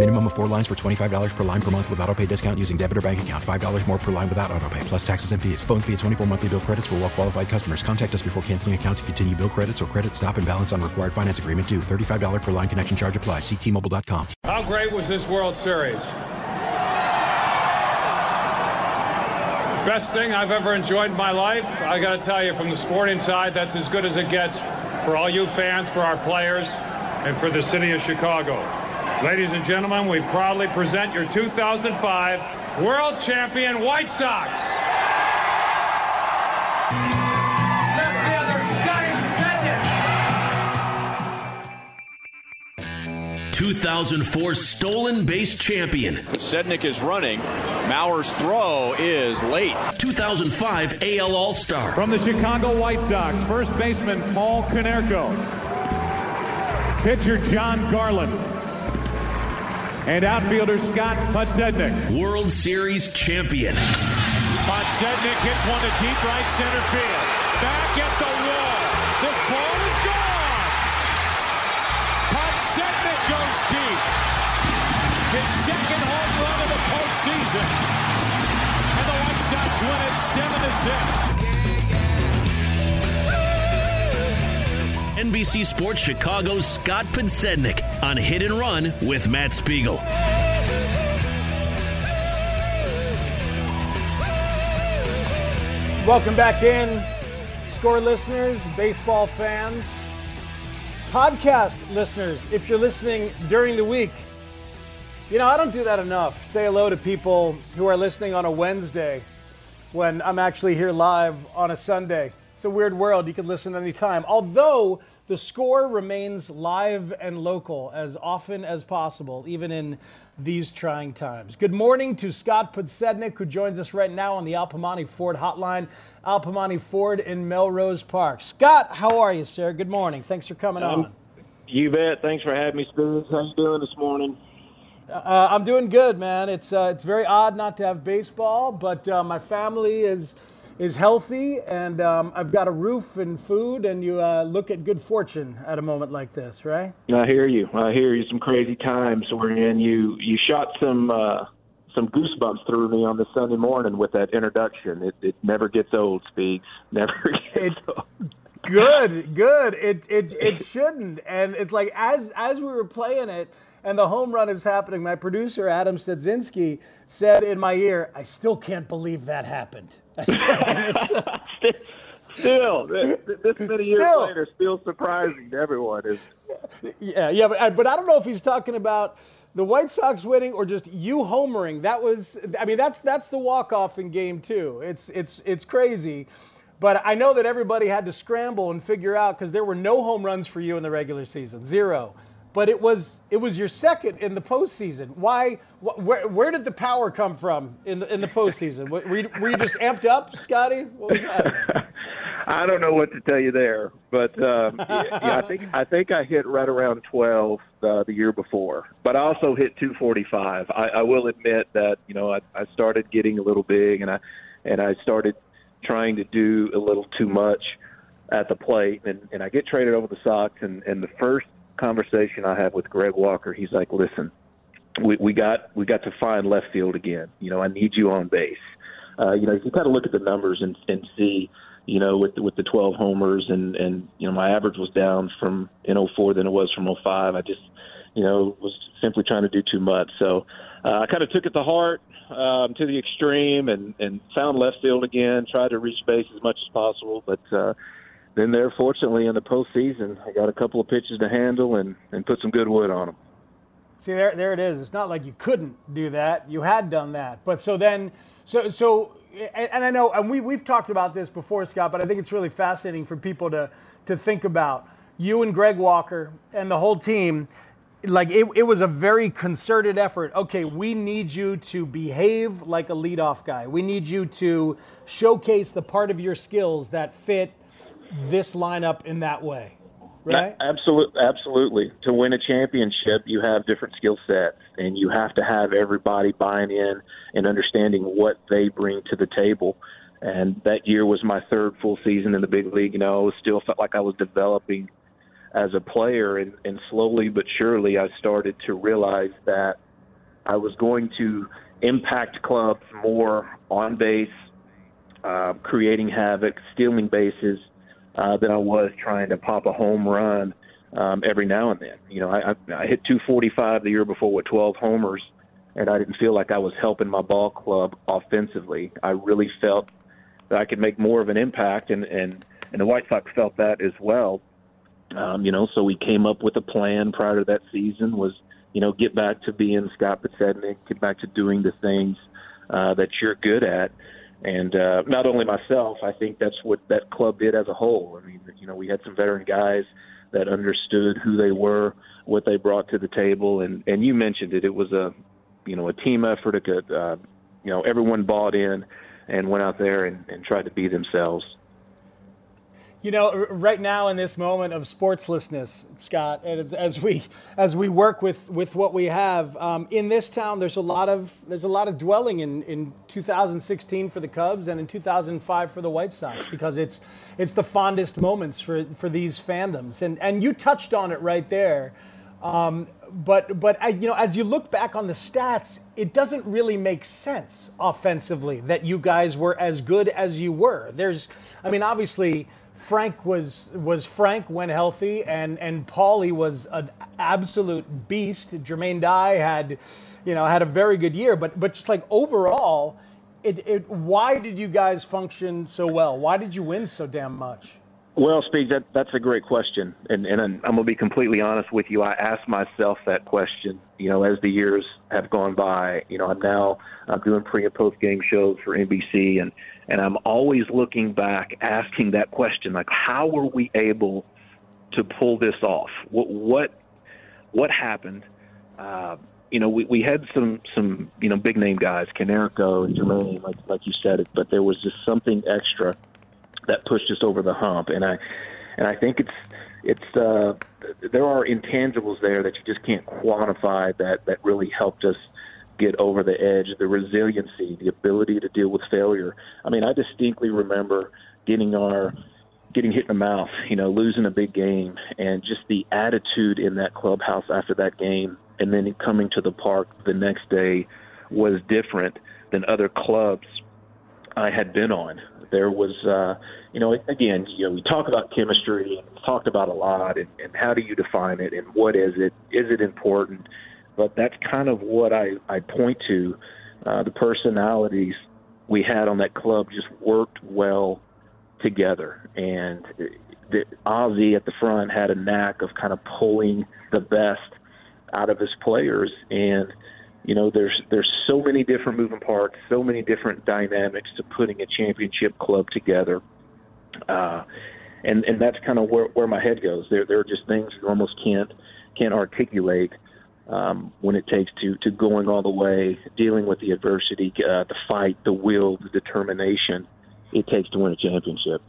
Minimum of four lines for $25 per line per month with auto pay discount using debit or bank account. $5 more per line without auto pay, plus taxes and fees. Phone fee at 24 monthly bill credits for well qualified customers. Contact us before canceling account to continue bill credits or credit stop and balance on required finance agreement due. $35 per line connection charge applies. Ctmobile.com. How great was this World Series? Best thing I've ever enjoyed in my life. I got to tell you, from the sporting side, that's as good as it gets for all you fans, for our players, and for the city of Chicago. Ladies and gentlemen, we proudly present your 2005 World Champion White Sox. Left fielder, Scotty Sedgwick. 2004 stolen base champion. Sednick is running. Mauer's throw is late. 2005 AL All Star. From the Chicago White Sox, first baseman Paul Konerko. Pitcher John Garland. And outfielder Scott Podsednik. World Series champion. Podsednik hits one to deep right center field. Back at the wall. This ball is gone. Podsednik goes deep. His second home run of the postseason. And the White Sox win it 7 to 6. NBC Sports Chicago's Scott Podsednik on Hit and Run with Matt Spiegel. Welcome back in, score listeners, baseball fans, podcast listeners. If you're listening during the week, you know, I don't do that enough. Say hello to people who are listening on a Wednesday when I'm actually here live on a Sunday. It's a weird world. You can listen anytime. Although the score remains live and local as often as possible, even in these trying times. Good morning to Scott Podsednik, who joins us right now on the Al Piemonte Ford hotline. Al Piemonte Ford in Melrose Park. Scott, how are you, sir? Good morning. Thanks for coming Um, on. You bet. Thanks for having me, Spoons. How you doing this morning? Uh, I'm doing good, man. It's uh, it's very odd not to have baseball, but uh, my family is is healthy, and um, I've got a roof and food, and you uh, look at good fortune at a moment like this, right? I hear you. I hear you. Some crazy times we're in. You you shot some uh, some goosebumps through me on the Sunday morning with that introduction. It it never gets old, Speaks. Never gets old. Good, good. It it it shouldn't. And it's like as as we were playing it and the home run is happening, my producer Adam Sedzinski said in my ear, "I still can't believe that happened." Uh, Still, this, this many years Still. later, still surprising to everyone. Is yeah, yeah, but I, but I don't know if he's talking about the White Sox winning or just you homering. That was, I mean, that's that's the walk off in Game Two. It's it's it's crazy. But I know that everybody had to scramble and figure out because there were no home runs for you in the regular season, zero. But it was it was your second in the postseason. Why? Wh- where, where did the power come from in the in the postseason? Were you, were you just amped up, Scotty? What was that? I don't know what to tell you there, but um, yeah, I think I think I hit right around 12 uh, the year before, but I also hit 245. I, I will admit that you know I, I started getting a little big, and I and I started trying to do a little too much at the plate, and, and I get traded over the Sox, and, and the first conversation I have with Greg Walker, he's like, "Listen, we, we got we got to find left field again. You know, I need you on base. Uh, you know, you kind of look at the numbers and, and see." you know, with with the 12 homers and and you know my average was down from in 04 than it was from 05. I just you know was simply trying to do too much. So uh, I kind of took it to heart um, to the extreme and and found left field again. Tried to reach base as much as possible, but uh, then there, fortunately, in the postseason, I got a couple of pitches to handle and and put some good wood on them. See there, there it is. It's not like you couldn't do that. You had done that. But so then, so so, and I know, and we we've talked about this before, Scott. But I think it's really fascinating for people to to think about you and Greg Walker and the whole team. Like it, it was a very concerted effort. Okay, we need you to behave like a leadoff guy. We need you to showcase the part of your skills that fit this lineup in that way right? Absolutely, absolutely. To win a championship, you have different skill sets, and you have to have everybody buying in and understanding what they bring to the table. And that year was my third full season in the big league. You know, I still felt like I was developing as a player, and, and slowly but surely, I started to realize that I was going to impact clubs more on base, uh, creating havoc, stealing bases uh, than I was trying to pop a home run um, every now and then. You know, I, I hit 245 the year before with 12 homers, and I didn't feel like I was helping my ball club offensively. I really felt that I could make more of an impact, and and and the White Sox felt that as well. Um, you know, so we came up with a plan prior to that season was, you know, get back to being Scott Podsednik, get back to doing the things uh, that you're good at. And uh, not only myself, I think that's what that club did as a whole. I mean, you know, we had some veteran guys that understood who they were, what they brought to the table, and and you mentioned it. It was a, you know, a team effort. It could, uh, you know, everyone bought in and went out there and, and tried to be themselves. You know, right now in this moment of sportslessness, Scott, as, as we as we work with, with what we have um, in this town, there's a lot of there's a lot of dwelling in, in 2016 for the Cubs and in 2005 for the White Sox because it's it's the fondest moments for for these fandoms, and and you touched on it right there. Um, but but you know, as you look back on the stats, it doesn't really make sense offensively that you guys were as good as you were. There's, I mean, obviously Frank was was Frank when healthy, and and Paulie was an absolute beast. Jermaine Dye had, you know, had a very good year, but but just like overall, it, it why did you guys function so well? Why did you win so damn much? Well, Speak, that that's a great question, and and I'm gonna be completely honest with you. I asked myself that question, you know, as the years have gone by. You know, I'm now I'm doing pre and post game shows for NBC, and and I'm always looking back, asking that question, like, how were we able to pull this off? What what what happened? Uh, you know, we, we had some some you know big name guys, Konerko and Jermaine, like like you said but there was just something extra that pushed us over the hump, and I and I think it's it's uh, there are intangibles there that you just can't quantify that that really helped us get over the edge, the resiliency, the ability to deal with failure. I mean, I distinctly remember getting our getting hit in the mouth, you know, losing a big game, and just the attitude in that clubhouse after that game, and then coming to the park the next day was different than other clubs I had been on. There was, uh, you know, again, you know, we talk about chemistry, talked about a lot, and, and how do you define it, and what is it? Is it important? but that's kind of what I, I point to. Uh, the personalities we had on that club just worked well together. And the, Ozzie at the front had a knack of kind of pulling the best out of his players. And, you know, there's there's so many different moving parts, so many different dynamics to putting a championship club together. Uh, and and that's kind of where, where my head goes. There there are just things you almost can't can't articulate um, when it takes to to going all the way, dealing with the adversity, uh, the fight, the will, the determination it takes to win a championship.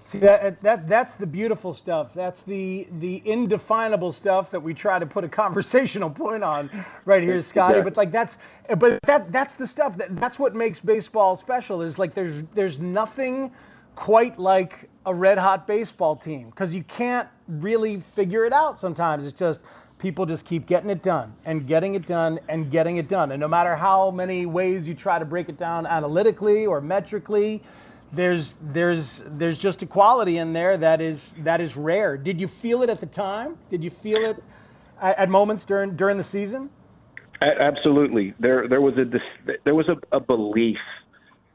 See that that that's the beautiful stuff. That's the the indefinable stuff that we try to put a conversational point on right here, Scotty. Exactly. But like that's but that that's the stuff that that's what makes baseball special. Is like there's there's nothing quite like a red hot baseball team because you can't really figure it out sometimes. It's just people just keep getting it done and getting it done and getting it done. And no matter how many ways you try to break it down analytically or metrically, there's there's there's just a quality in there that is that is rare. Did you feel it at the time? Did you feel it at, at moments during during the season? Absolutely. There there was a there was a, a belief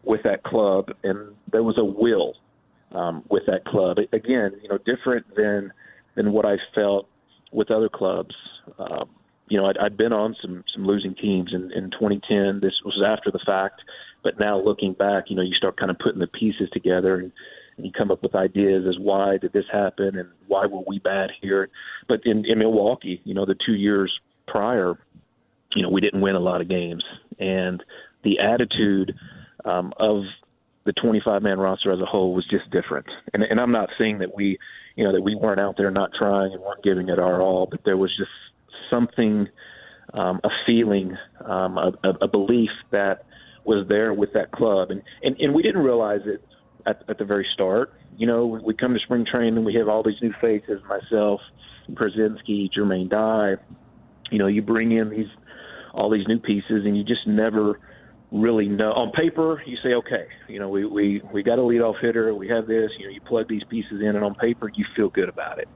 with that club, and there was a will um, with that club. Again, you know, different than than what I felt with other clubs. Um, you know, I'd, I'd been on some some losing teams in, in 2010. This was after the fact, but now looking back, you know, you start kind of putting the pieces together and, and you come up with ideas as why did this happen and why were we bad here. But in, in Milwaukee, you know, the two years prior, you know, we didn't win a lot of games, and the attitude um, of the 25 man roster as a whole was just different. And, and I'm not saying that we, you know, that we weren't out there not trying and weren't giving it our all, but there was just something, um, a feeling, um, a, a belief that was there with that club, and and, and we didn't realize it at, at the very start. You know, we, come to spring training, we have all these new faces, myself, Pierzynski, Jermaine Dye. You know, you bring in these all these new pieces, and you just never really know. On paper, you say, okay, you know, we we we got a leadoff hitter, we have this. You know, you plug these pieces in, and on paper, you feel good about it.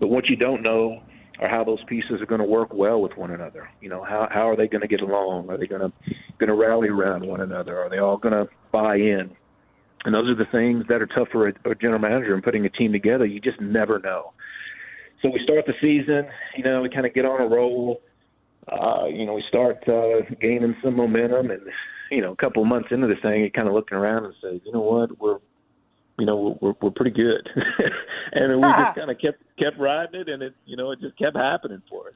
But what you don't know are how those pieces are going to work well with one another. You know, how how are they going to get along? Are they going to going to rally around one another? Are they all going to buy in? And those are the things that are tough for a, a general manager and putting a team together. You just never know. So we start the season, you know, we kind of get on a roll uh, you know, we start uh, gaining some momentum, and you know, a couple months into this thing, you're kind of looking around and say, you know what, we're, you know, we're we're pretty good, and we just kind of kept kept riding it, and it, you know, it just kept happening for us.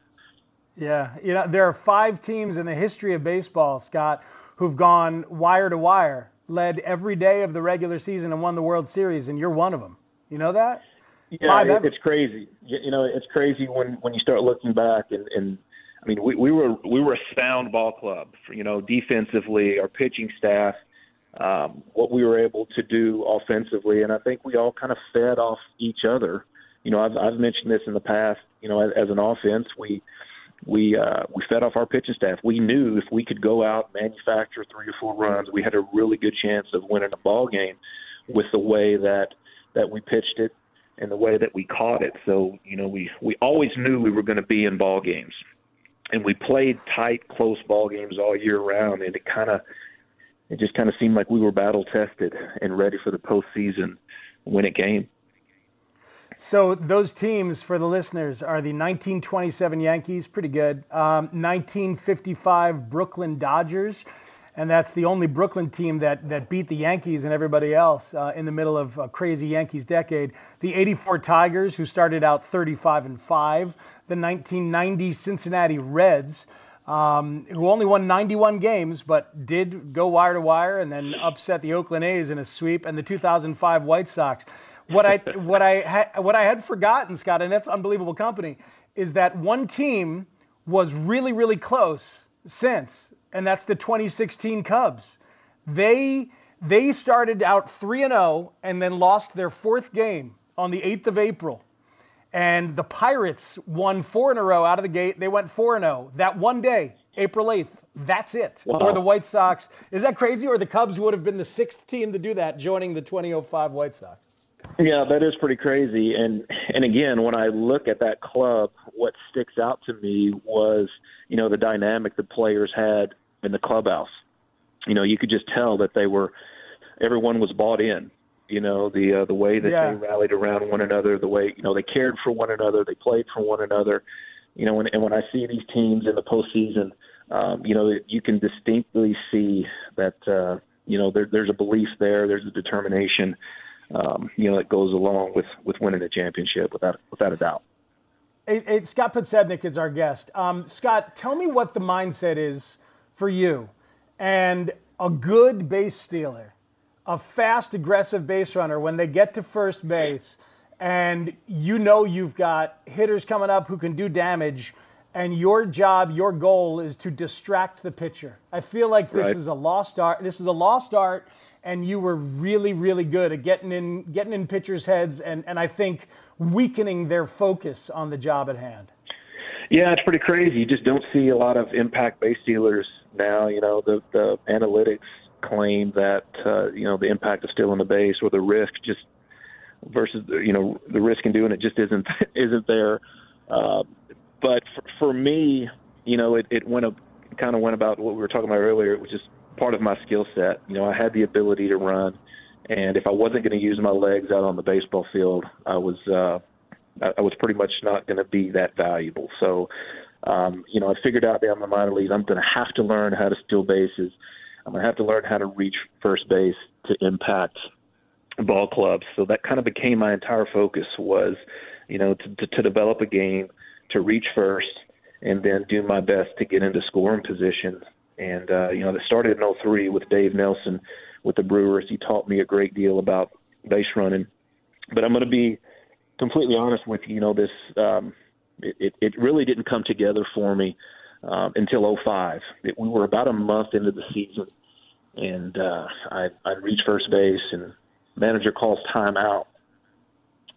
Yeah, you know, there are five teams in the history of baseball, Scott, who've gone wire to wire, led every day of the regular season, and won the World Series, and you're one of them. You know that? Yeah, it, it's crazy. You know, it's crazy when when you start looking back and and I mean, we, we were we were a sound ball club. You know, defensively, our pitching staff, um, what we were able to do offensively, and I think we all kind of fed off each other. You know, I've, I've mentioned this in the past. You know, as, as an offense, we we uh, we fed off our pitching staff. We knew if we could go out manufacture three or four runs, we had a really good chance of winning a ball game with the way that that we pitched it and the way that we caught it. So you know, we we always knew we were going to be in ball games and we played tight, close ball games all year round, and it kind of it just kind of seemed like we were battle tested and ready for the postseason when it came. So those teams for the listeners are the 1927 Yankees, pretty good. Um, 1955 Brooklyn Dodgers, and that's the only Brooklyn team that that beat the Yankees and everybody else uh, in the middle of a crazy Yankees decade. The 84 Tigers, who started out 35 and five the 1990 Cincinnati Reds, um, who only won 91 games but did go wire to wire and then upset the Oakland A's in a sweep, and the 2005 White Sox. What I what I ha- what I had forgotten, Scott, and that's unbelievable company, is that one team was really really close since, and that's the 2016 Cubs. They they started out 3 and 0 and then lost their fourth game on the 8th of April and the Pirates won four in a row out of the gate. They went 4 and 0 that one day, April 8th. That's it. Wow. Or the White Sox. Is that crazy? Or the Cubs would have been the sixth team to do that, joining the 2005 White Sox. Yeah, that is pretty crazy. And and again, when I look at that club, what sticks out to me was, you know, the dynamic the players had in the clubhouse. You know, you could just tell that they were everyone was bought in. You know the uh, the way that yeah. they rallied around one another, the way you know they cared for one another, they played for one another. You know, and, and when I see these teams in the postseason, um, you know you can distinctly see that uh, you know there, there's a belief there, there's a determination, um, you know, that goes along with with winning a championship without without a doubt. Hey, hey, Scott Podsednik is our guest. Um, Scott, tell me what the mindset is for you and a good base stealer a fast, aggressive base runner when they get to first base and you know you've got hitters coming up who can do damage and your job, your goal is to distract the pitcher. I feel like this right. is a lost art. This is a lost art, and you were really, really good at getting in, getting in pitchers' heads, and, and I think weakening their focus on the job at hand. Yeah, it's pretty crazy. You just don't see a lot of impact base stealers now. You know, the the analytics claim that uh, you know the impact of stealing the base or the risk just versus you know the risk in doing it just isn't isn't there. Uh, but for, for me, you know, it, it went a, kind of went about what we were talking about earlier, which is part of my skill set. You know, I had the ability to run, and if I wasn't going to use my legs out on the baseball field, I was uh, I was pretty much not going to be that valuable. So Um, you know, I figured out down the minor leagues I'm going to have to learn how to steal bases. I'm going to have to learn how to reach first base to impact ball clubs. So that kind of became my entire focus was, you know, to, to, to develop a game, to reach first, and then do my best to get into scoring position. And uh, you know, that started in '03 with Dave Nelson with the Brewers. He taught me a great deal about base running. But I'm going to be completely honest with you. You know, this um, it, it, it really didn't come together for me um, until '05. we were about a month into the season, and uh, I I reached first base, and manager calls timeout,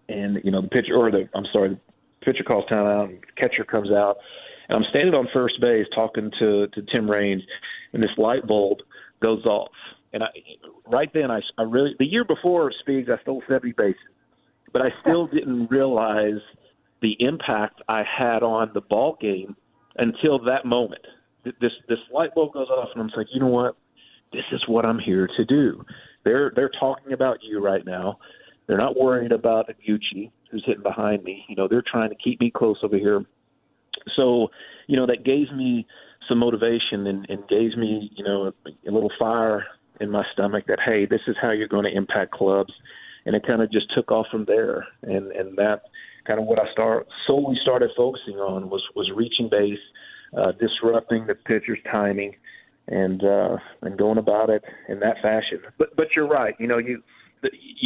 and you know the pitcher or the I'm sorry, the pitcher calls timeout, and catcher comes out, and I'm standing on first base talking to to Tim Raines, and this light bulb goes off, and I right then I I really the year before Speeds I stole 70 bases, but I still didn't realize the impact I had on the ball game until that moment. This this light bulb goes off, and I'm like, you know what? This is what I'm here to do. They're they're talking about you right now. They're not worried about Iguchi who's hitting behind me. You know, they're trying to keep me close over here. So, you know, that gave me some motivation and, and gave me, you know, a, a little fire in my stomach that hey, this is how you're going to impact clubs. And it kind of just took off from there. And and that kind of what I start solely started focusing on was was reaching base, uh, disrupting the pitcher's timing, and uh, and going about it in that fashion. But but you're right. You know you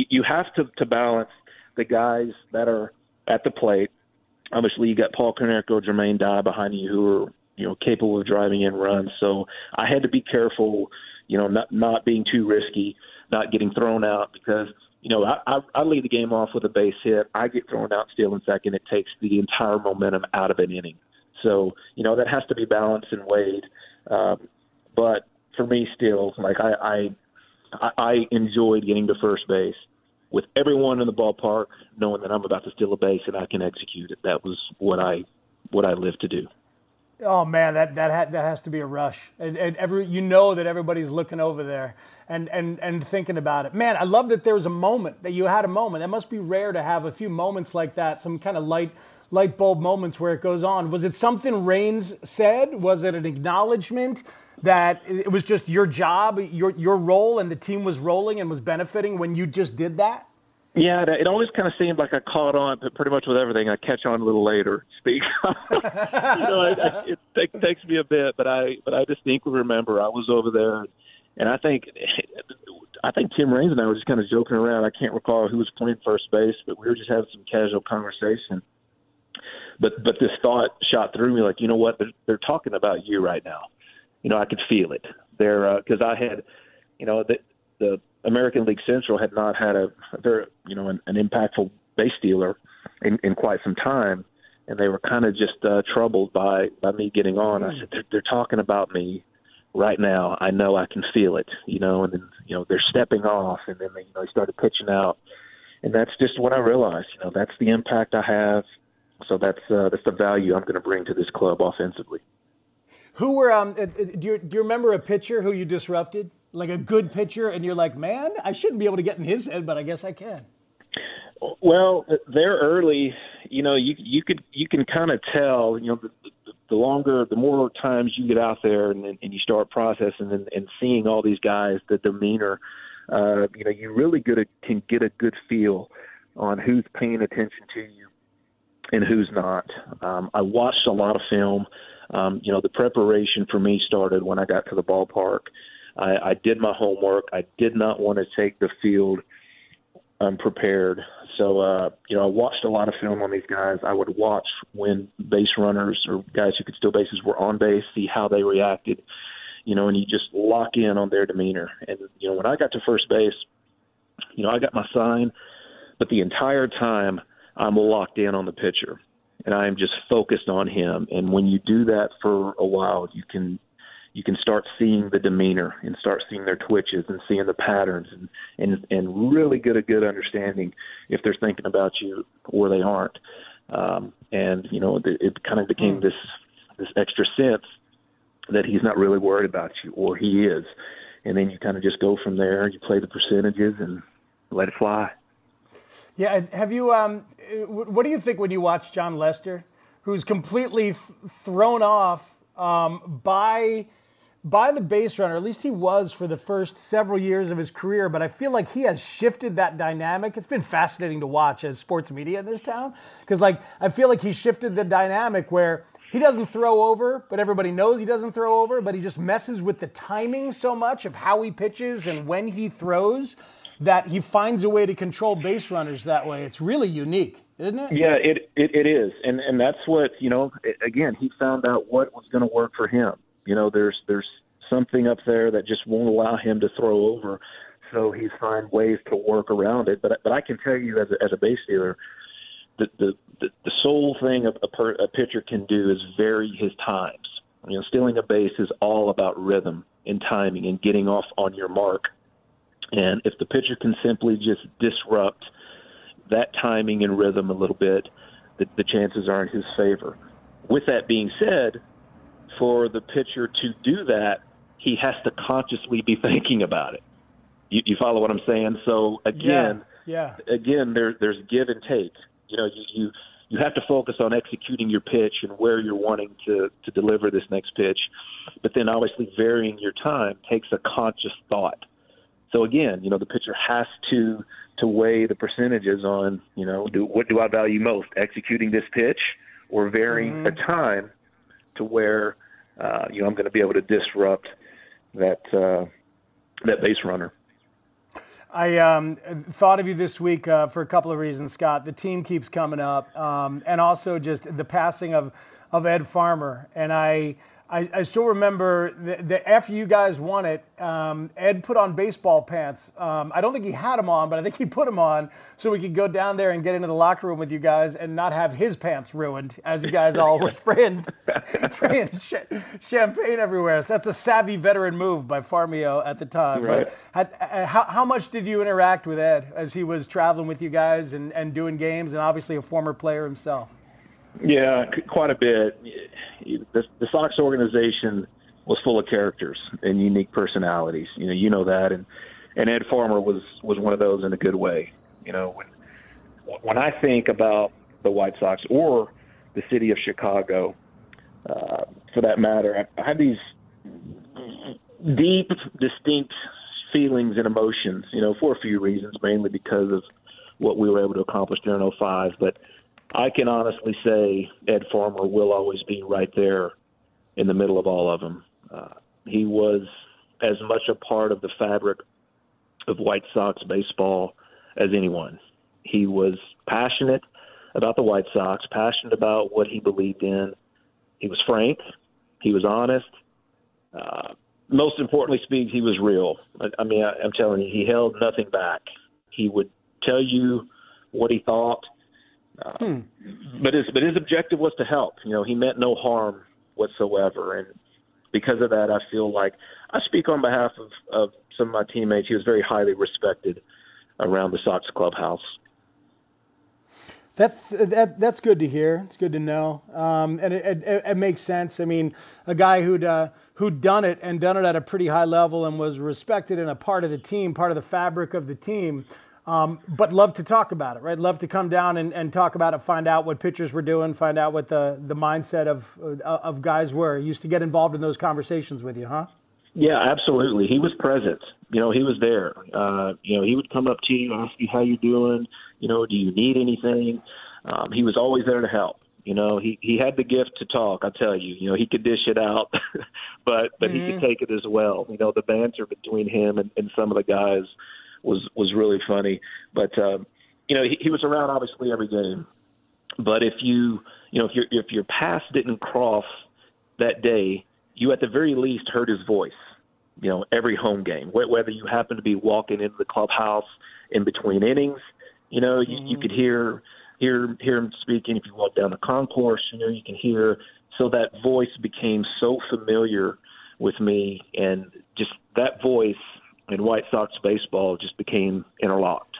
you have to to balance the guys that are at the plate. Obviously, you got Paul Konerko, Jermaine Dye behind you who are you know capable of driving in runs. So I had to be careful, you know, not not being too risky, not getting thrown out because you know I, I, I lead the game off with a base hit. I get thrown out stealing second. It takes the entire momentum out of an inning. So you know that has to be balanced and weighed. Um, but for me, still, like I, I, I enjoyed getting to first base with everyone in the ballpark, knowing that I'm about to steal a base and I can execute it. That was what I, what I lived to do. Oh man, that that ha- that has to be a rush. And, and every you know that everybody's looking over there and and and thinking about it. Man, I love that there was a moment that you had a moment. That must be rare to have a few moments like that, some kind of light light bulb moments where it goes on. Was it something Raines said? Was it an acknowledgement? that it was just your job, your your role, and the team was rolling and was benefiting when you just did that? Yeah, it always kind of seemed like I caught on, but pretty much with everything, I catch on a little later. Speak, you know, I, I, it, it takes me a bit, but I but I distinctly remember I was over there, and I think I think Tim Raines and I were just kind of joking around. I can't recall who was playing first base, but we were just having some casual conversation. But but this thought shot through me like, you know what? They're, they're talking about you right now you know, I could feel it there because uh, I had, you know, the, the American League Central had not had a, very, you know, an, an impactful base stealer in, in quite some time, and they were kind of just uh, troubled by by me getting on. I said, they're, they're talking about me right now. I know I can feel it, you know, and then you know they're stepping off, and then they, you know they started pitching out, and that's just what I realized. You know, that's the impact I have. So that's uh, that's the value I'm going to bring to this club offensively. Who were um? Uh, uh, do you do you remember a pitcher who you disrupted? Like a good pitcher, and you're like, man, I shouldn't be able to get in his head, but I guess I can. Well, they're early. You know, you you could you can kind of tell. You know, the, the longer, the more times you get out there and, and you start processing and, and seeing all these guys, the demeanor. Uh, you know, you really get a, can get a good feel on who's paying attention to you and who's not. Um, I watched a lot of film um, you know, the preparation for me started when I got to the ballpark. I, I did my homework. I did not want to take the field unprepared. So, uh, you know, I watched a lot of film on these guys. I would watch when base runners or guys who could steal bases were on base, see how they reacted, you know, and you just lock in on their demeanor. And, you know, when I got to first base, you know, I got my sign, but the entire time I'm locked in on the pitcher and I am just focused on him. And when you do that for a while, you can you can start seeing the demeanor and start seeing their twitches and seeing the patterns and and and really get a good understanding if they're thinking about you or they aren't. Um, and you know, it, it kind of became this this extra sense that he's not really worried about you or he is. And then you kind of just go from there. You play the percentages and let it fly. Yeah, have you? Um, what do you think when you watch Jon Lester? who's completely f- thrown off um, by by the base runner. At least he was for the first several years of his career. But I feel like he has shifted that dynamic. It's been fascinating to watch as sports media in this town because like I feel like he shifted the dynamic where he doesn't throw over, but everybody knows he doesn't throw over. But he just messes with the timing so much of how he pitches and when he throws that he finds a way to control base runners that way. It's really unique, isn't it? Yeah, it it, it is, and and that's what you know. Again, he found out what was going to work for him. You know, there's there's something up there that just won't allow him to throw over, so he's find ways to work around it. But but I can tell you as a, as a base stealer, the the the, the sole thing a, a, per, a pitcher can do is vary his times. You know, stealing a base is all about rhythm and timing and getting off on your mark and if the pitcher can simply just disrupt that timing and rhythm a little bit, the, the chances are in his favor. With that being said, for the pitcher to do that, he has to consciously be thinking about it. You, you follow what I'm saying? So again, yeah, yeah. again, there, there's give and take. You know, you, you you have to focus on executing your pitch and where you're wanting to to deliver this next pitch, but then obviously varying your time takes a conscious thought. So again, you know, the pitcher has to to weigh the percentages on, you know, do what do I value most, executing this pitch or varying mm-hmm. a time to where uh, you know I'm going to be able to disrupt that uh, that base runner. I um, thought of you this week uh, for a couple of reasons, Scott. The team keeps coming up, um, and also just the passing of of Ed Farmer, and I I, I still remember the, the after you guys won it, um, Ed put on baseball pants. Um, I don't think he had them on, but I think he put them on so we could go down there and get into the locker room with you guys and not have his pants ruined as you guys all were spraying, spraying sh- champagne everywhere. So that's a savvy veteran move by Farmio at the time. Right. But had, uh, how, how much did you interact with Ed as he was traveling with you guys and, and doing games and obviously a former player himself? Yeah, quite a bit. The, the Sox organization was full of characters and unique personalities. You know, you know that, and and Ed Farmer was was one of those in a good way. You know, when when I think about the White Sox or the city of Chicago, uh, for that matter, I, I have these deep, distinct feelings and emotions. You know, for a few reasons, mainly because of what we were able to accomplish during 05, but I can honestly say Ed Farmer will always be right there in the middle of all of them. Uh, he was as much a part of the fabric of White Sox baseball as anyone. He was passionate about the White Sox, passionate about what he believed in. He was frank. He was honest. Uh, most importantly, Speeds, he was real. I, I mean, I, I'm telling you, he held nothing back. He would tell you what he thought hmm. But his but his objective was to help. You know, he meant no harm whatsoever, and because of that, I feel like I speak on behalf of, of some of my teammates. He was very highly respected around the Sox clubhouse. That's that, that's good to hear. It's good to know, um, and it, it, it, makes sense. I mean, a guy who'd uh, who'd done it and done it at a pretty high level and was respected and a part of the team, part of the fabric of the team. Um, but love to talk about it, right? Love to come down and, and talk about it, find out what pitchers were doing, find out what the, the mindset of uh, of guys were. Used to get involved in those conversations with you, huh? Yeah, absolutely. He was present. You know, he was there. Uh, you know, he would come up to you, ask you how you're doing. You know, do you need anything? Um, he was always there to help. You know, he he had the gift to talk. I tell you, you know, he could dish it out, but but mm-hmm. he could mm-hmm. take it as well. You know, the banter between him and, and some of the guys was was really funny. But um, you know, he, he was around obviously every game. But if you you know if your if your pass didn't cross that day, you at the very least heard his voice. You know, every home game, whether you happen to be walking into the clubhouse in between innings, you know, you, mm-hmm. you could hear hear hear him speaking. If you walk down the concourse, you know, you can hear. So that voice became so familiar with me, and just that voice and White Sox baseball just became interlocked.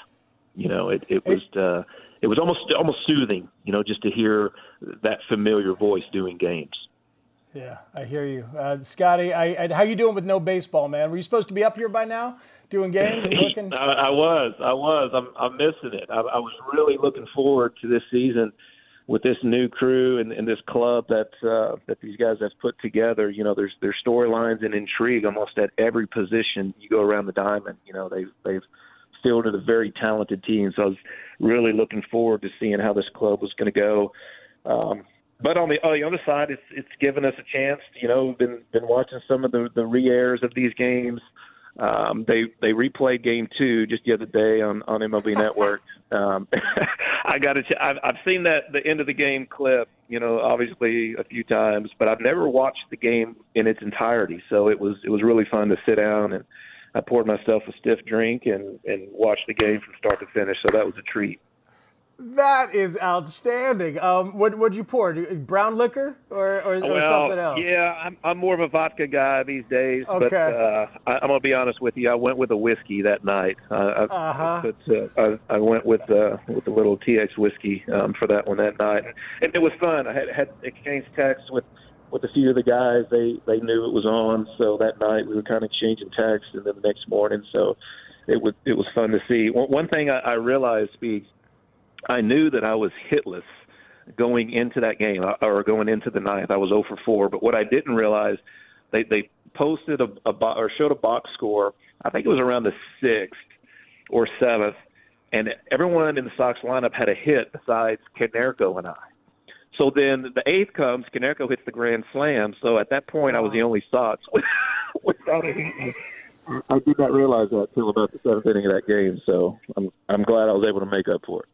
You know, it, it was uh, it was almost almost soothing, you know, just to hear that familiar voice doing games. Yeah, I hear you, uh, Scotty. I, I, how you doing with no baseball, man? Were you supposed to be up here by now, doing games? Looking? I, I was, I was. I'm, I'm missing it. I, I was really looking forward to this season with this new crew and, and this club that uh, that these guys have put together, you know, there's there's storylines and intrigue almost at every position you go around the diamond. You know, they've they've fielded a very talented team, so I was really looking forward to seeing how this club was going to go. Um, but on the on the other side, it's it's given us a chance. You know, been been watching some of the the re-airs of these games. Um, they they replayed game two just the other day on on MLB Network. Um, I got to. I've, I've seen that the end of the game clip. You know, obviously a few times, but I've never watched the game in its entirety. So it was it was really fun to sit down and I poured myself a stiff drink and and watched the game from start to finish. So that was a treat. That is outstanding. Um, what would you pour? Brown liquor or, or, or well, something else? Yeah, I'm, I'm more of a vodka guy these days. Okay. But uh, I, I'm gonna be honest with you. I went with a whiskey that night. Uh, I, Uh-huh. I, uh, I, I went with uh, with a little TX whiskey um, for that one that night, and it was fun. I had had exchanged texts with with a few of the guys. They they knew it was on, so that night we were kind of exchanging texts, and then the next morning, so it was it was fun to see. One, one thing I, I realized, Speaks, I knew that I was hitless going into that game uh, or going into the ninth. I was 0 for 4, but what I didn't realize, they they posted a, a bo- or showed a box score. I think it was around the sixth or seventh, and everyone in the Sox lineup had a hit besides Konerko and I. So then the eighth comes, Konerko hits the grand slam. So at that point, I was the only Sox without a hit. I did not realize that till about the seventh inning of that game. So I'm I'm glad I was able to make up for it.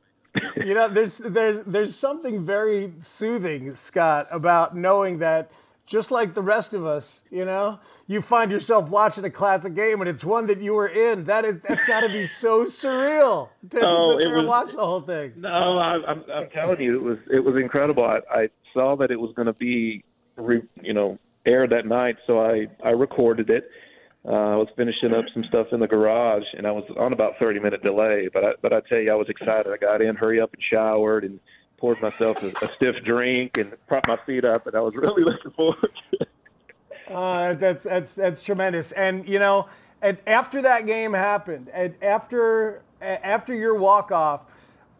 You know, there's there's there's something very soothing, Scott, about knowing that just like the rest of us, you know, you find yourself watching a classic game and it's one that you were in. That is that's got to be so surreal to sit it there and watch the whole thing. No, I, I'm I'm telling you, it was it was incredible. I, I saw that it was going to be, re, you know, aired that night, so I I recorded it. Uh, I was finishing up some stuff in the garage, and I was on about 30 minute delay. But I, but I tell you, I was excited. I got in, hurry up, and showered, and poured myself a, a stiff drink, and propped my feet up, and I was really looking forward. to. Uh, that's that's that's tremendous. And you know, and after that game happened, and after after your walk off,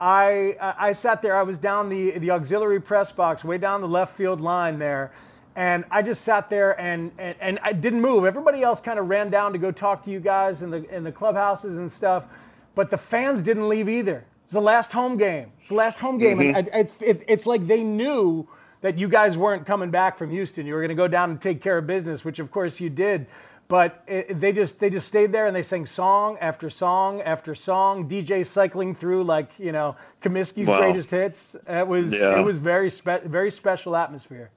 I I sat there. I was down the the auxiliary press box, way down the left field line there, and I just sat there and and, and I didn't move. Everybody else kind of ran down to go talk to you guys in the in the clubhouses and stuff, but the fans didn't leave either. It was the last home game. It's the last home game, and Mhm. I, it's it, it's like they knew that you guys weren't coming back from Houston. You were going to go down and take care of business, which of course you did. But it, they just they just stayed there and they sang song after song after song. DJ cycling through like you know Comiskey's Wow. greatest hits. It was Yeah. it was very spe- very special atmosphere.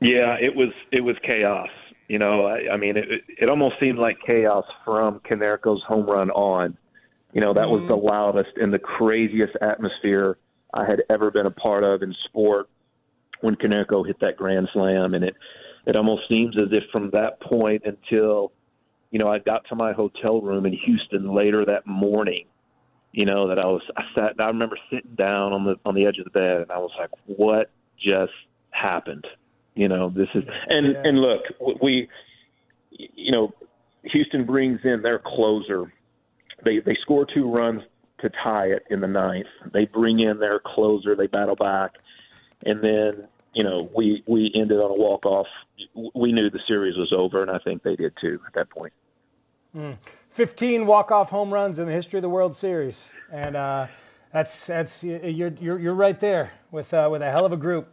Yeah, it was it was chaos. You know, I, I mean, it, it almost seemed like chaos from Konerko's home run on. You know, that was the mm-hmm. loudest and the craziest atmosphere I had ever been a part of in sport when Konerko hit that grand slam, and it it almost seems as if from that point until you know I got to my hotel room in Houston later that morning, you know that I was I sat I remember sitting down on the on the edge of the bed and I was like, what just happened? You know, this is and and look, we you know, Houston brings in their closer. They they score two runs to tie it in the ninth. They bring in their closer. They battle back, and then you know we we ended on a walk off. We knew the series was over, and I think they did too at that point. Mm. 15 walk-off home runs in the history of the World Series, and uh, that's that's you're you're you're right there with uh, with a hell of a group.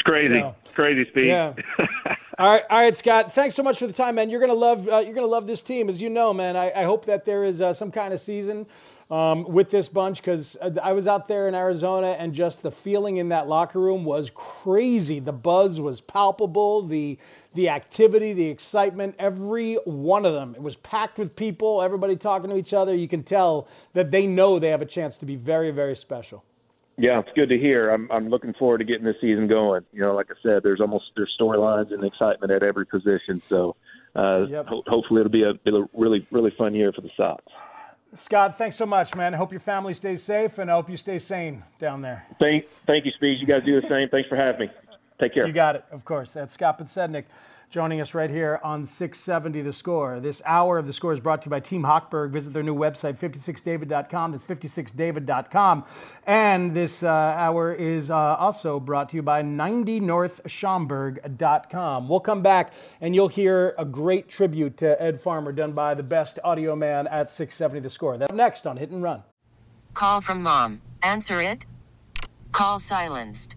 It's crazy. So, it's crazy, Speed. Yeah. All right, all right, Scott. Thanks so much for the time, man. You're gonna love uh, you're gonna love this team, as you know, man. I, I hope that there is uh, some kind of season um, with this bunch because I was out there in Arizona and just the feeling in that locker room was crazy. The buzz was palpable. The the activity, the excitement, every one of them. It was packed with people. Everybody talking to each other. You can tell that they know they have a chance to be very, very special. Yeah, it's good to hear. I'm I'm looking forward to getting this season going. You know, like I said, there's almost there's storylines and excitement at every position. So uh, Yep. ho- hopefully it'll be a, be a really really fun year for the Sox. Scott, thanks so much, man. I hope your family stays safe and I hope you stay sane down there. Thank thank you, Speed. You guys do the same. Thanks for having me. Take care. You got it, of course. That's Scott Podsednik, joining us right here on 670 The Score. This hour of The Score is brought to you by Team Hochberg. Visit their new website, 56david.com. That's 56david.com. And this uh, hour is uh, also brought to you by 90northschomburg.com. We'll come back and you'll hear a great tribute to Ed Farmer done by the best audio man at 670 The Score. That's next on Hit and Run. Call from mom. Answer it. Call silenced.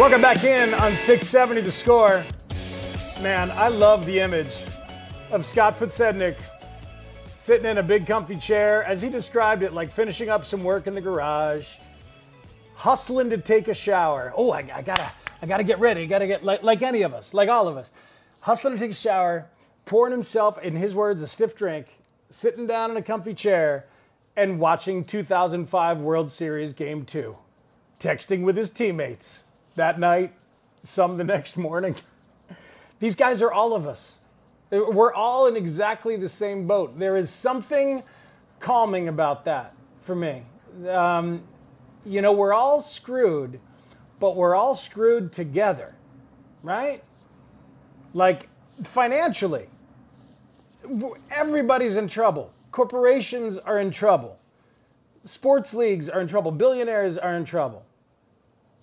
Welcome back in on 670 The Score. Man, I love the image of Scott Podsednik sitting in a big comfy chair, as he described it, like finishing up some work in the garage, hustling to take a shower. Oh, I, I gotta, I gotta get ready. Gotta get like, like any of us, like all of us, hustling to take a shower, pouring himself, in his words, a stiff drink, sitting down in a comfy chair, and watching 2005 World Series Game Two, texting with his teammates that night, some the next morning. These guys are all of us. We're all in exactly the same boat. There is something calming about that for me. Um, you know, we're all screwed, but we're all screwed together, right? Like financially, everybody's in trouble. Corporations are in trouble. Sports leagues are in trouble. Billionaires are in trouble.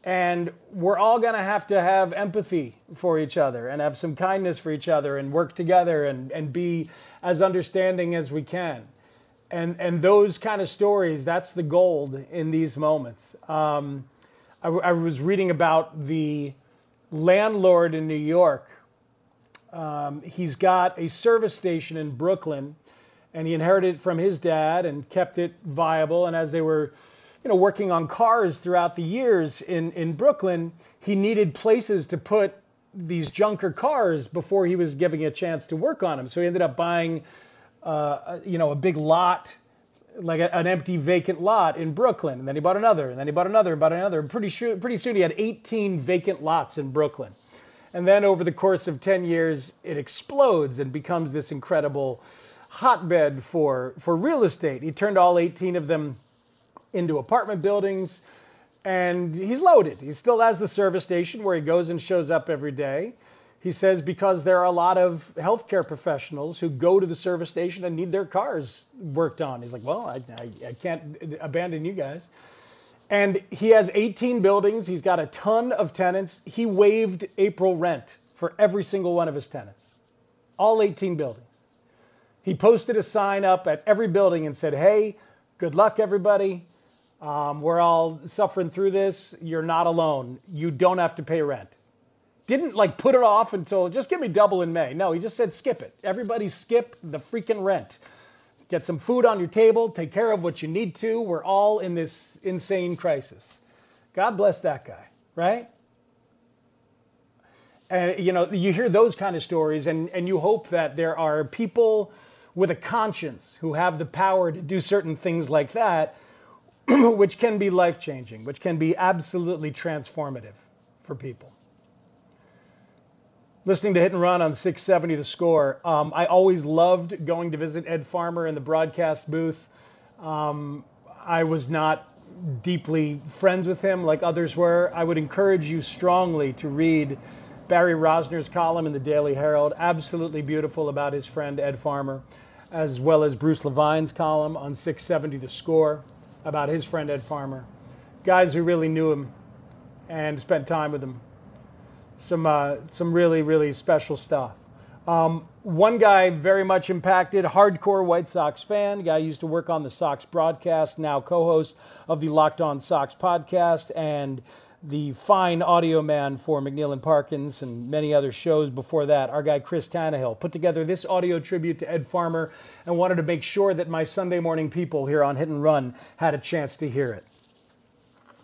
And we're all going to have to have empathy for each other and have some kindness for each other and work together and, and be as understanding as we can. And, and those kind of stories, that's the gold in these moments. Um, I, I, was reading about the landlord in New York. Um, he's got a service station in Brooklyn, and he inherited it from his dad and kept it viable. And as they were you know, working on cars throughout the years in, in Brooklyn, he needed places to put these junker cars before he was giving a chance to work on them. So he ended up buying, uh, you know, a big lot, like a, an empty vacant lot in Brooklyn. And then he bought another, and then he bought another, and bought another. And pretty, sure, pretty soon he had 18 vacant lots in Brooklyn. And then over the course of 10 years, it explodes and becomes this incredible hotbed for, for real estate. He turned all 18 of them into apartment buildings, and he's loaded. He still has the service station where he goes and shows up every day. He says because there are a lot of healthcare professionals who go to the service station and need their cars worked on. He's like, well, I, I, I can't abandon you guys. And he has 18 buildings. He's got a ton of tenants. He waived April rent for every single one of his tenants, all 18 buildings. He posted a sign up at every building and said, hey, good luck, everybody. Um, we're all suffering through this. You're not alone. You don't have to pay rent. Didn't like put it off until just give me double in May. No, he just said skip it. Everybody skip the freaking rent. Get some food on your table. Take care of what you need to. We're all in this insane crisis. God bless that guy, right? And you know, you hear those kind of stories, and and you hope that there are people with a conscience who have the power to do certain things like that which can be life changing, which can be absolutely transformative for people. Listening to Hit and Run on 670 The Score, um, I always loved going to visit Ed Farmer in the broadcast booth. Um, I was not deeply friends with him like others were. I would encourage you strongly to read Barry Rozner's column in the Daily Herald, absolutely beautiful about his friend Ed Farmer, as well as Bruce Levine's column on 670 The Score about his friend Ed Farmer. guys who really knew him and spent time with him. Some uh, some really really special stuff. Um, one guy very much impacted, hardcore White Sox fan, guy used to work on the Sox broadcast, now co-host of the Locked On Sox podcast, and the fine audio man for McNeil and Parkins and many other shows before that, our guy Chris Tannehill, put together this audio tribute to Ed Farmer and wanted to make sure that my Sunday morning people here on Hit and Run had a chance to hear it.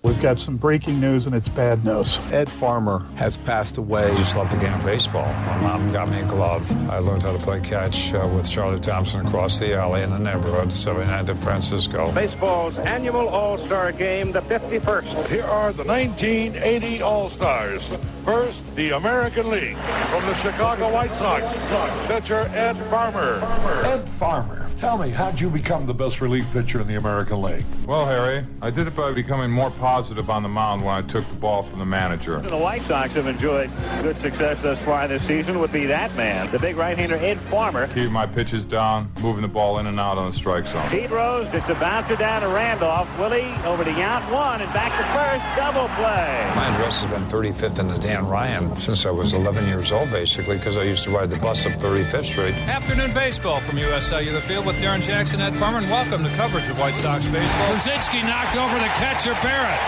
We've got some breaking news, and it's bad news. Ed Farmer has passed away. I just love the game of baseball. My mom got me a glove. I learned how to play catch uh, with Charlie Thompson across the alley in the neighborhood, 79 to Francisco. Baseball's annual All-Star Game, the 51st. Here are the 1980 All-Stars. First, the American League. From the Chicago White Sox, pitcher Ed Farmer. Ed Farmer, tell me, how'd you become the best relief pitcher in the American League? Well, Harry, I did it by becoming more positive on the mound when I took the ball from the manager. The White Sox have enjoyed good success thus far this season would be that man, the big right-hander Ed Farmer. Keep my pitches down, moving the ball in and out on the strike zone. Pete Rose, it's a bouncer down to Randolph. Willie over to Yount one and back to first, double play. My address has been 35th in the Dan Ryan since I was 11 years old, basically, because I used to ride the bus up 35th Street. Afternoon baseball from U.S. Cellular Field with Darrin Jackson, Ed Farmer, and welcome to coverage of White Sox baseball. Pierzynski knocked over the catcher Barrett.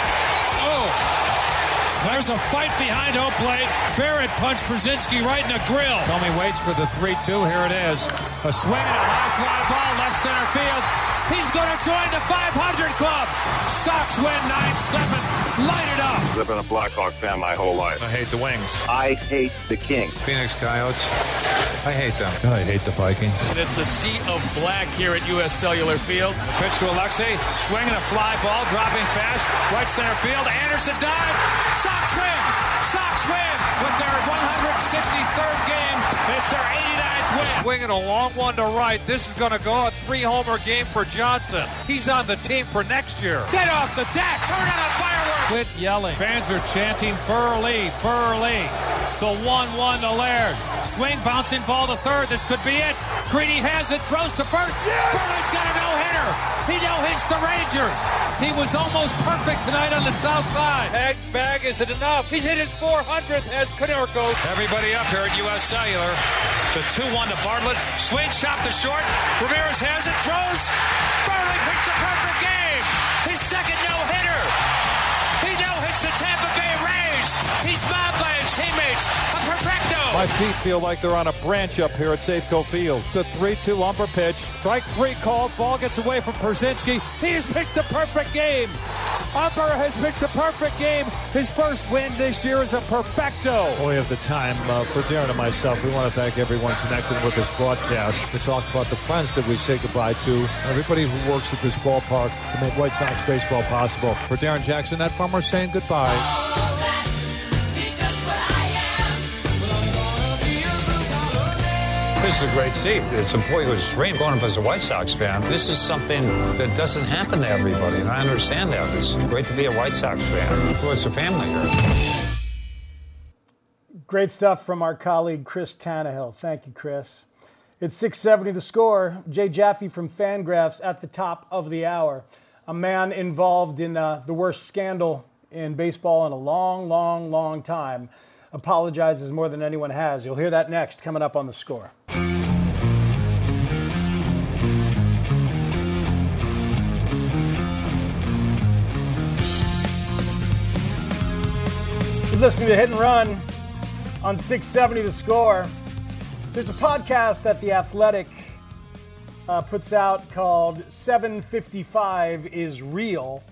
Oh! There's a fight behind home plate. Barrett punched Pierzynski right in the grill. Tommy waits for the 3 2. Here it is. A swing and a high fly ball, left center field. He's going to join the 500 club. Sox win 9 7. Light it up. I've been a Blackhawk fan my whole life. I hate the Wings. I hate the Kings. Phoenix Coyotes. I hate them. I hate the Vikings. It's a sea of black here at U.S. Cellular Field. Pitch to Alexei. Swinging a fly ball, dropping fast. Right center field. Anderson dives. Sox win. Sox win with their 163rd game. It's their 89th win. Swinging a long one to right. This is going to go a three homer game for Johnson. He's on the team for next year. Get off the deck. Turn on the fireworks. Quit yelling. Fans are chanting Buehrle, Buehrle. The 1 1 to Laird. Swing, bouncing ball to third. This could be it. Crede has it, throws to first. Yes! Buehrle's got a no hitter. He no hits the Rangers. He was almost perfect tonight on the south side. Bag, bag isn't enough. He's hit his 400th as Konerko. Everybody up here at U.S. Cellular. The 2 1 to Bartlett. Swing, shot to short. Ramirez has it, throws. Buehrle picks a perfect game. His second no hitter. He no hits the Tampa Bay Rays. He's mobbed by his teammates. A perfecto. My feet feel like they're on a branch up here at Safeco Field. The 3-2 Humber pitch. Strike three called. Ball gets away from Pierzynski. He has pitched a perfect game. Humber has pitched a perfect game. His first win this year is a perfecto. We have the time uh, for Darrin and myself. We want to thank everyone connected with this broadcast to talk about the friends that we say goodbye to, everybody who works at this ballpark to make White Sox baseball possible. For Darrin Jackson, Ed Farmer saying goodbye. This is a great seat. It's a boy who's great growing up as a White Sox fan. This is something that doesn't happen to everybody, and I understand that. It's great to be a White Sox fan. Well, it's a family here. Great stuff from our colleague Chris Tannehill. Thank you, Chris. It's 670 the score. Jay Jaffe from Fangraphs at the top of the hour. A man involved in uh, the worst scandal in baseball in a long, long, long time apologizes more than anyone has. You'll hear that next coming up on the score. You're listening to Hit and Run on 670 The Score. There's a podcast that The Athletic uh, puts out called 755 is Real.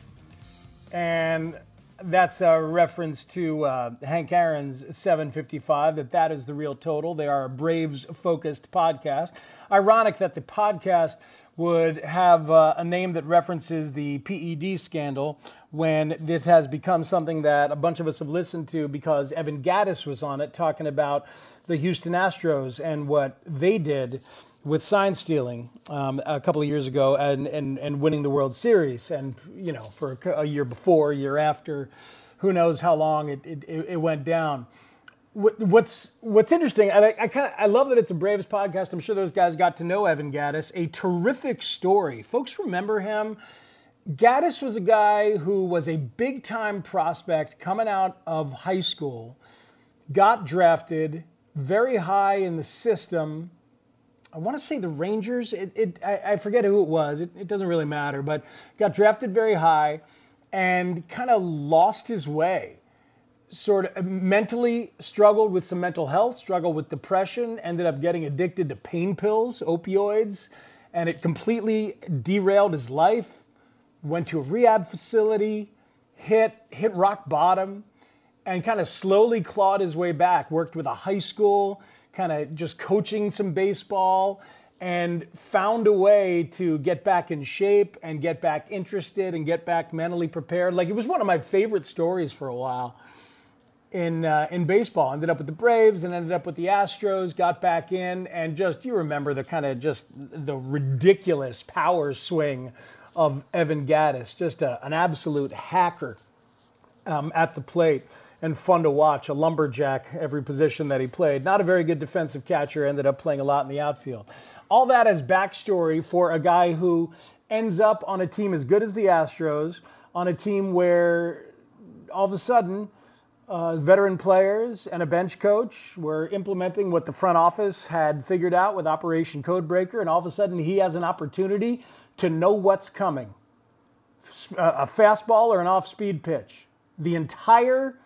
And that's a reference to uh, Hank Aaron's 755, that that is the real total. They are a Braves focused podcast. Ironic that the podcast would have uh, a name that references the PED scandal when this has become something that a bunch of us have listened to because Evan Gattis was on it talking about the Houston Astros and what they did with sign stealing um, a couple of years ago and, and, and winning the World Series. And, you know, for a year before, a year after, who knows how long it, it, it went down. What's what's interesting, I, I kind of I love that it's a Braves podcast. I'm sure those guys got to know Evan Gattis. A terrific story. Folks remember him Gattis was a guy who was a big time prospect coming out of high school, got drafted very high in the system. I want to say the Rangers. It, it I, I, forget who it was. It, it doesn't really matter, but got drafted very high and kind of lost his way. Sort of mentally struggled with some mental health, struggled with depression, ended up getting addicted to pain pills, opioids, and it completely derailed his life went to a rehab facility, hit hit rock bottom, and kind of slowly clawed his way back. Worked with a high school, kind of just coaching some baseball, and found a way to get back in shape and get back interested and get back mentally prepared. Like it was one of my favorite stories for a while in uh, in baseball. Ended up with the Braves and ended up with the Astros. Got back in and just you remember the kind of just the ridiculous power swing of Evan Gattis, Just a, an absolute hacker um, at the plate and fun to watch. A lumberjack every position that he played. Not a very good defensive catcher. Ended up playing a lot in the outfield. All that as backstory for a guy who ends up on a team as good as the Astros, on a team where all of a sudden. Uh, veteran players and a bench coach were implementing what the front office had figured out with Operation Codebreaker, and all of a sudden he has an opportunity to know what's coming a fastball or an off speed pitch. The entire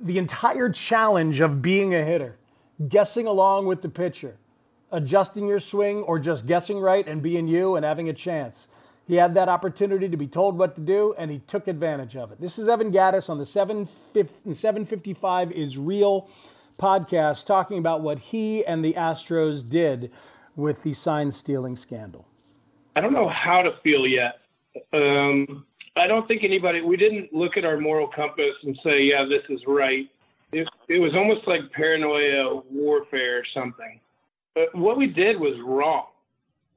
the entire challenge of being a hitter, guessing along with the pitcher, adjusting your swing or just guessing right and being you and having a chance. He had that opportunity to be told what to do, and he took advantage of it. This is Evan Gattis on the 755 is Real podcast talking about what he and the Astros did with the sign stealing scandal. I don't know how to feel yet. Um, I don't think anybody. We didn't look at our moral compass and say, "Yeah, this is right." It, it was almost like paranoia warfare or something. But what we did was wrong.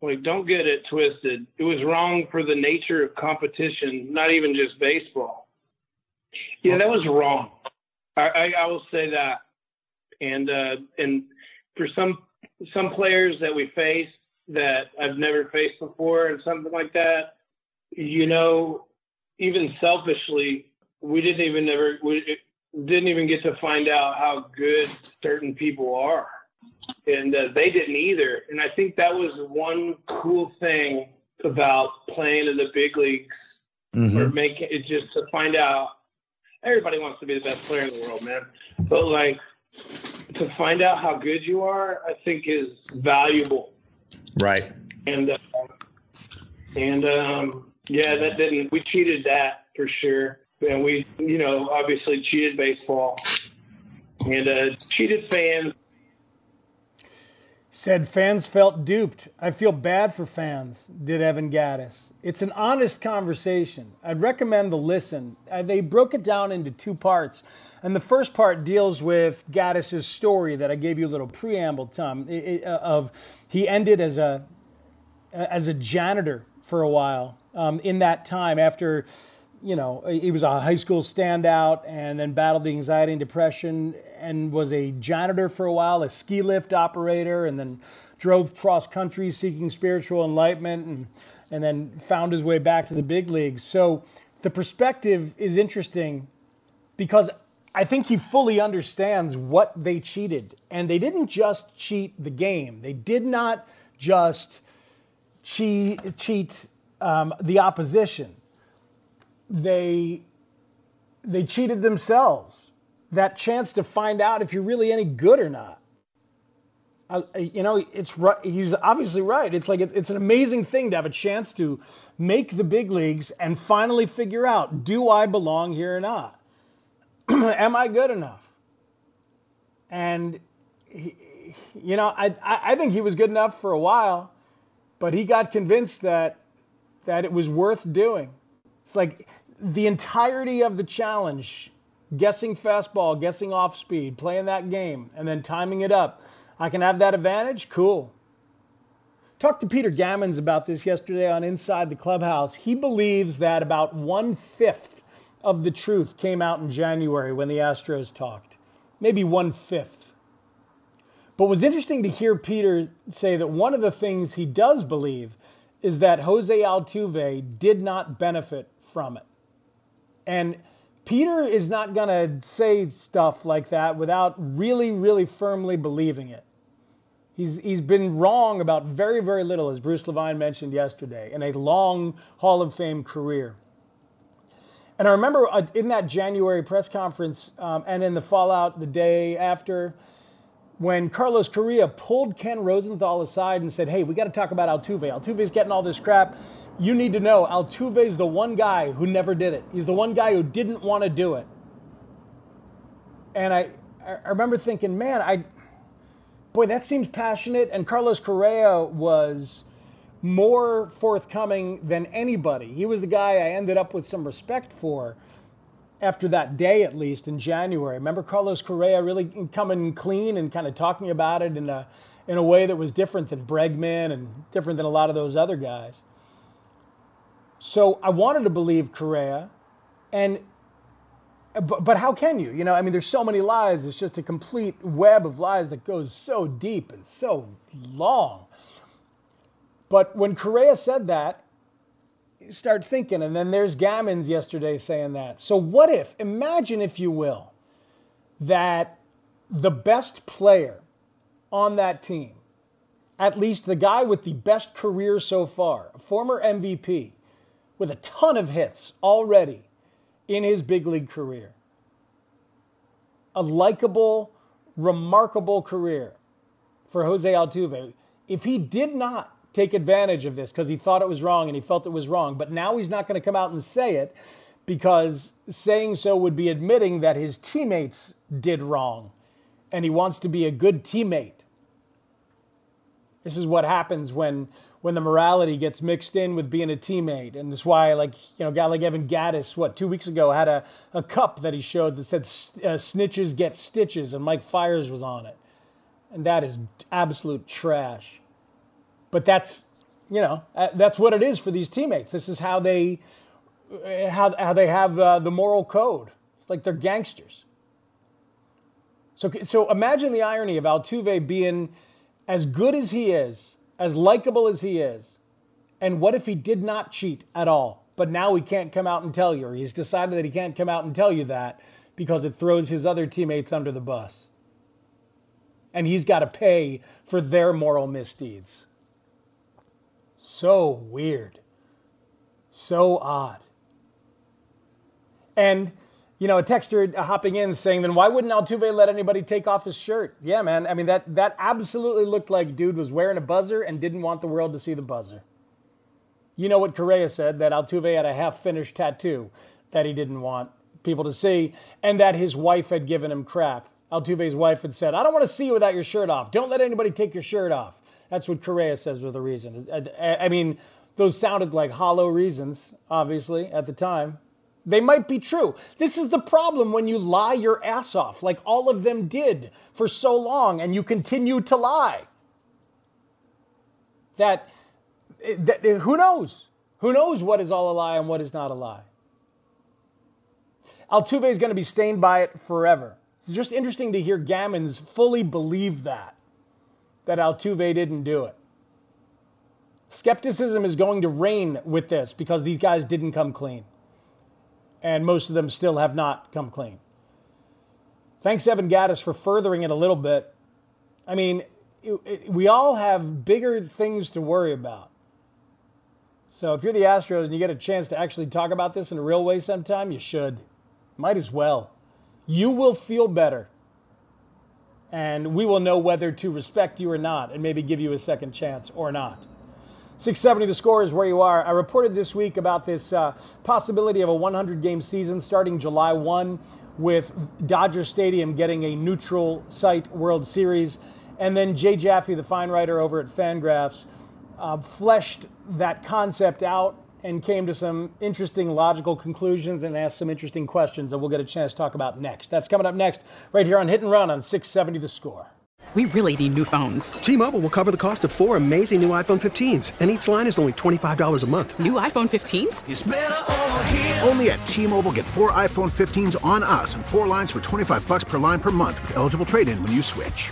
Like, don't get it twisted. It was wrong for the nature of competition, not even just baseball. Yeah, that was wrong. I, I, I will say that. And uh, and for some some players that we faced, that I've never faced before and something like that, you know, even selfishly, we didn't even never we didn't even get to find out how good certain people are, and uh, they didn't either. And I think that was one cool thing about playing in the big leagues mm-hmm. or making it just to find out. Everybody wants to be the best player in the world, man. But like to find out how good you are, I think is valuable Right. And uh, and um, yeah, that didn't. We cheated that for sure, and we you know obviously cheated baseball and uh, cheated fans. Said fans felt duped. I feel bad for fans, did Evan Gattis. It's an honest conversation. I'd recommend the listen. Uh, they broke it down into two parts. And the first part deals with Gattis's story that I gave you a little preamble, Tom, it, uh, of he ended as a as a janitor for a while um, in that time after you know he was a high school standout and then battled the anxiety and depression and was a janitor for a while a ski lift operator and then drove cross country seeking spiritual enlightenment and and then found his way back to the big leagues so the perspective is interesting because I think he fully understands what they cheated. And they didn't just cheat the game, they did not just cheat, cheat um, the opposition. They, they cheated themselves. That chance to find out if you're really any good or not. You know, it's. He's obviously right. It's like it's an amazing thing to have a chance to make the big leagues and finally figure out do I belong here or not. am I good enough? And he, you know, I I think he was good enough for a while, but he got convinced that that it was worth doing. It's like the entirety of the challenge, guessing fastball, guessing off speed, playing that game, and then timing it up. I can have that advantage. Cool. Talked to Peter Gammons about this yesterday on Inside the Clubhouse. He believes that about one fifth of the truth came out in January when the Astros talked, maybe one fifth. But what's interesting to hear Peter say that one of the things he does believe is that Jose Altuve did not benefit from it. And Peter is not going to say stuff like that without really, really firmly believing it. He's, he's been wrong about very, very little, as Bruce Levine mentioned yesterday, in a long Hall of Fame career. And I remember uh, in that January press conference um, and in the fallout the day after, when Carlos Correa pulled Ken Rosenthal aside and said, Hey, we got to talk about Altuve. Altuve's getting all this crap. You need to know Altuve's the one guy who never did it. He's the one guy who didn't want to do it. And I, I remember thinking, man, I, boy, that seems passionate. And Carlos Correa was more forthcoming than anybody. He was the guy I ended up with some respect for after that day, at least in January. Remember Carlos Correa really coming clean and kind of talking about it in a in a way that was different than Bregman and different than a lot of those other guys. So I wanted to believe Correa, and but, but how can you? You know, I mean, there's so many lies. It's just a complete web of lies that goes so deep and so long. But when Correa said that, start thinking, and then there's Gammons yesterday saying that. So what if, imagine if you will, that the best player on that team, at least the guy with the best career so far, a former MVP, with a ton of hits already in his big league career, a likable, remarkable career for Jose Altuve. If he did not take advantage of this because he thought it was wrong and he felt it was wrong. But now he's not going to come out and say it because saying so would be admitting that his teammates did wrong and he wants to be a good teammate. This is what happens when when the morality gets mixed in with being a teammate. And that's why, like, you know, a guy like Evan Gattis, what, two weeks ago had a, a cup that he showed that said uh, snitches get stitches, and Mike Fiers was on it. And that is absolute trash but that's you know uh, that's what it is for these teammates. This is how they uh, how how they have uh, the moral code. It's like they're gangsters. So so imagine the irony of Altuve being as good as he is, as likable as he is, and what if he did not cheat at all? But now he can't come out and tell you, or he's decided that he can't come out and tell you that because it throws his other teammates under the bus. And he's got to pay for their moral misdeeds. So weird. So odd. And, you know, a texter hopping in saying, then why wouldn't Altuve let anybody take off his shirt? Yeah, man. I mean, that, that absolutely looked like dude was wearing a buzzer and didn't want the world to see the buzzer. You know what Correa said, that Altuve had a half finished tattoo that he didn't want people to see, and that his wife had given him crap. Altuve's wife had said, I don't want to see you without your shirt off. Don't let anybody take your shirt off. That's what Correa says was the reason. I mean, those sounded like hollow reasons, obviously, at the time. They might be true. This is the problem when you lie your ass off, like all of them did for so long, and you continue to lie. That, that who knows? Who knows what is all a lie and what is not a lie? Altuve is going to be stained by it forever. It's just interesting to hear Gammons fully believe that that Altuve didn't do it. Skepticism is going to reign with this because these guys didn't come clean. And most of them still have not come clean. Thanks, Evan Gattis, for furthering it a little bit. I mean, it, it, we all have bigger things to worry about. So if you're the Astros and you get a chance to actually talk about this in a real way sometime, you should. Might as well. You will feel better and we will know whether to respect you or not and maybe give you a second chance or not. 670 the score is where you are. I reported this week about this uh, possibility of a 100 game season starting July 1 with Dodger Stadium getting a neutral site World Series. And then Jay Jaffe, the fine writer over at Fangraphs, uh, fleshed that concept out and came to some interesting logical conclusions and asked some interesting questions that we'll get a chance to talk about next. That's coming up next, right here on Hit and Run on 670 The Score. We really need new phones. T Mobile will cover the cost of four amazing new iPhone 15s, and each line is only $25 a month. New iPhone 15s? Only at T Mobile get four iPhone 15s on us and four lines for 25 bucks per line per month with eligible trade in when you switch.